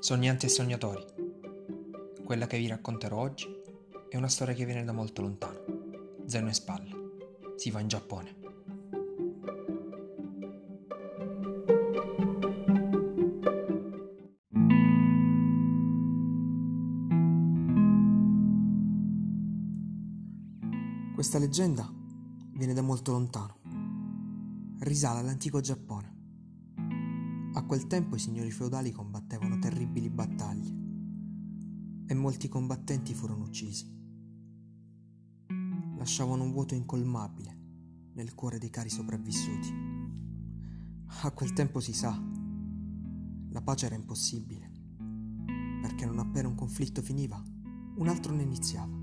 Sognanti e sognatori, quella che vi racconterò oggi è una storia che viene da molto lontano. Zeno e spalle. Si va in Giappone. Questa leggenda viene da molto lontano. Risale all'antico Giappone. A quel tempo i signori feudali combattevano terribili battaglie e molti combattenti furono uccisi. Lasciavano un vuoto incolmabile nel cuore dei cari sopravvissuti. A quel tempo si sa, la pace era impossibile, perché non appena un conflitto finiva, un altro ne iniziava.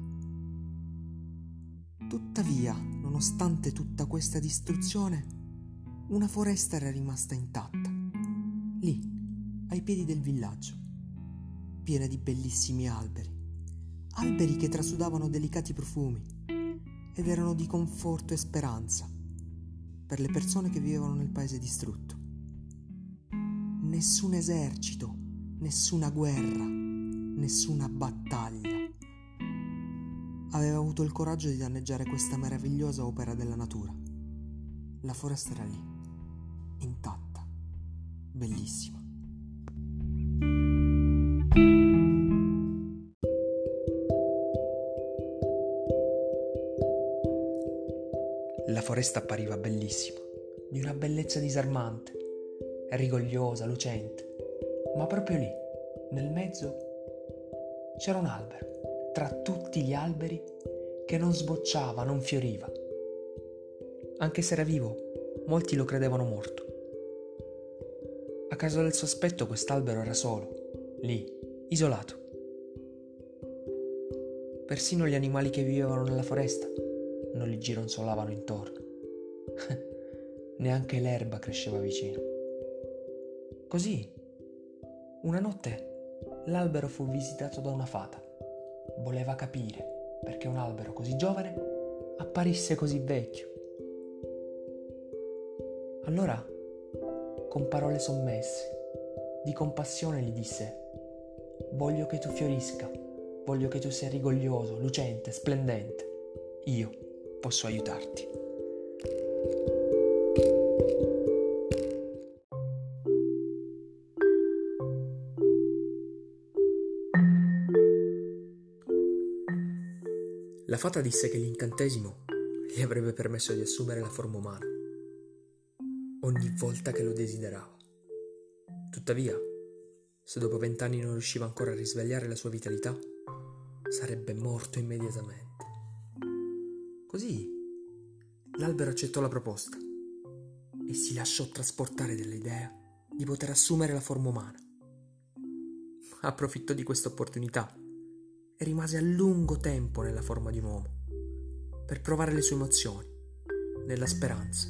Tuttavia, nonostante tutta questa distruzione, una foresta era rimasta intatta lì, ai piedi del villaggio, piena di bellissimi alberi, alberi che trasudavano delicati profumi ed erano di conforto e speranza per le persone che vivevano nel paese distrutto. Nessun esercito, nessuna guerra, nessuna battaglia aveva avuto il coraggio di danneggiare questa meravigliosa opera della natura. La foresta era lì, intatta bellissima. La foresta appariva bellissima, di una bellezza disarmante, rigogliosa, lucente, ma proprio lì, nel mezzo, c'era un albero, tra tutti gli alberi, che non sbocciava, non fioriva. Anche se era vivo, molti lo credevano morto. Causa del sospetto quest'albero era solo, lì, isolato. Persino gli animali che vivevano nella foresta non gli gironzolavano intorno. Neanche l'erba cresceva vicino. Così, una notte, l'albero fu visitato da una fata. Voleva capire perché un albero così giovane apparisse così vecchio. Allora con parole sommesse. Di compassione gli disse, voglio che tu fiorisca, voglio che tu sia rigoglioso, lucente, splendente. Io posso aiutarti. La fata disse che l'incantesimo gli avrebbe permesso di assumere la forma umana ogni volta che lo desiderava. Tuttavia, se dopo vent'anni non riusciva ancora a risvegliare la sua vitalità, sarebbe morto immediatamente. Così l'albero accettò la proposta e si lasciò trasportare dall'idea di poter assumere la forma umana. Approfittò di questa opportunità e rimase a lungo tempo nella forma di un uomo per provare le sue emozioni, nella speranza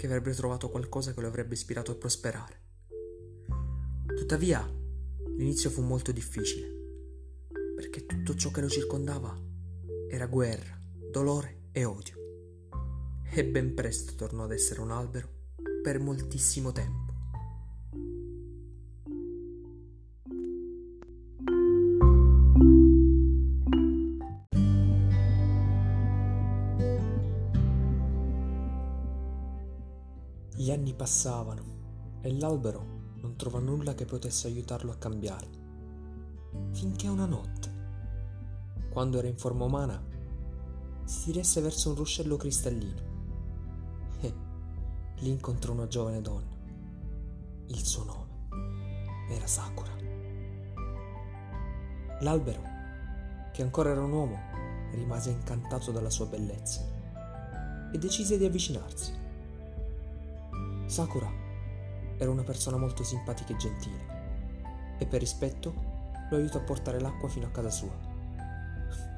che avrebbe trovato qualcosa che lo avrebbe ispirato a prosperare. Tuttavia, l'inizio fu molto difficile, perché tutto ciò che lo circondava era guerra, dolore e odio. E ben presto tornò ad essere un albero per moltissimo tempo. Anni passavano e l'albero non trovò nulla che potesse aiutarlo a cambiare. Finché una notte, quando era in forma umana, si diresse verso un ruscello cristallino e lì incontrò una giovane donna. Il suo nome era Sakura. L'albero, che ancora era un uomo, rimase incantato dalla sua bellezza e decise di avvicinarsi. Sakura era una persona molto simpatica e gentile e per rispetto lo aiutò a portare l'acqua fino a casa sua,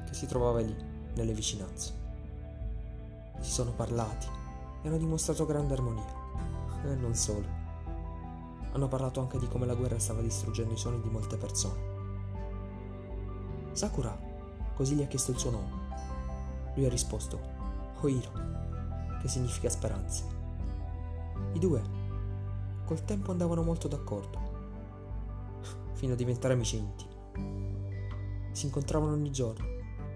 che si trovava lì, nelle vicinanze. Si sono parlati e hanno dimostrato grande armonia. E non solo. Hanno parlato anche di come la guerra stava distruggendo i sogni di molte persone. Sakura così gli ha chiesto il suo nome. Lui ha risposto Oiro, che significa speranza. I due col tempo andavano molto d'accordo, fino a diventare amici intimi. Si incontravano ogni giorno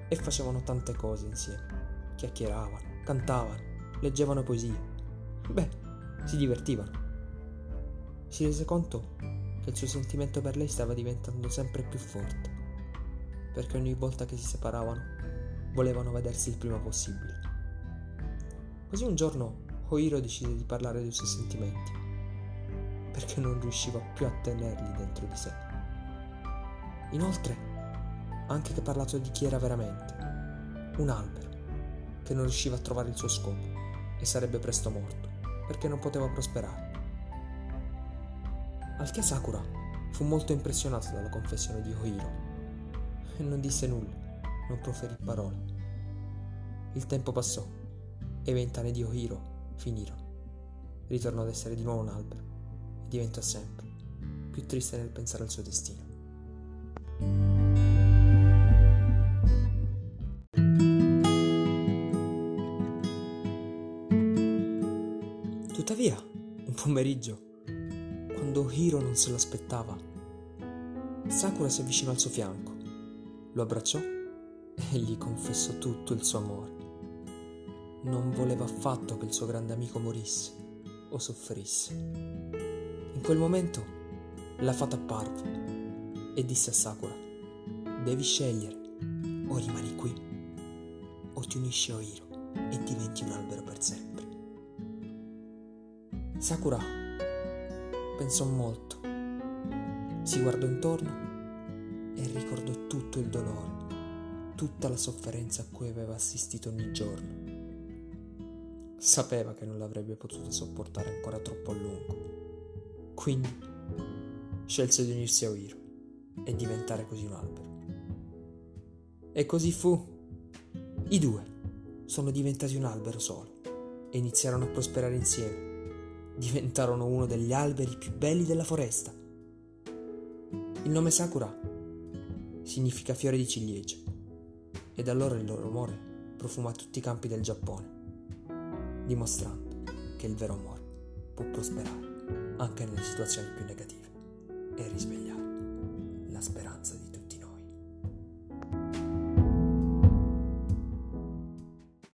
e facevano tante cose insieme. Chiacchieravano, cantavano, leggevano poesie. Beh, si divertivano. Si rese conto che il suo sentimento per lei stava diventando sempre più forte, perché ogni volta che si separavano volevano vedersi il prima possibile. Così un giorno Oiro decise di parlare dei suoi sentimenti, perché non riusciva più a tenerli dentro di sé. Inoltre, ha anche parlato di chi era veramente, un albero, che non riusciva a trovare il suo scopo e sarebbe presto morto, perché non poteva prosperare. Al che Sakura fu molto impressionato dalla confessione di Oiro e non disse nulla, non proferì parole. Il tempo passò e i vent'anni di Oiro finirono. Ritornò ad essere di nuovo un albero e diventò sempre più triste nel pensare al suo destino. Tuttavia, un pomeriggio, quando Hiro non se l'aspettava, Sakura si avvicinò al suo fianco, lo abbracciò e gli confessò tutto il suo amore non voleva affatto che il suo grande amico morisse o soffrisse. In quel momento la fata apparve e disse a Sakura, devi scegliere, o rimani qui, o ti unisci a Oiro e diventi un albero per sempre. Sakura pensò molto, si guardò intorno e ricordò tutto il dolore, tutta la sofferenza a cui aveva assistito ogni giorno Sapeva che non l'avrebbe potuto sopportare ancora troppo a lungo. Quindi scelse di unirsi a Oiro e diventare così un albero. E così fu. I due sono diventati un albero solo e iniziarono a prosperare insieme. Diventarono uno degli alberi più belli della foresta. Il nome Sakura significa fiore di ciliegie e da allora il loro amore profuma tutti i campi del Giappone dimostrando che il vero amore può prosperare anche nelle situazioni più negative e risvegliare la speranza di.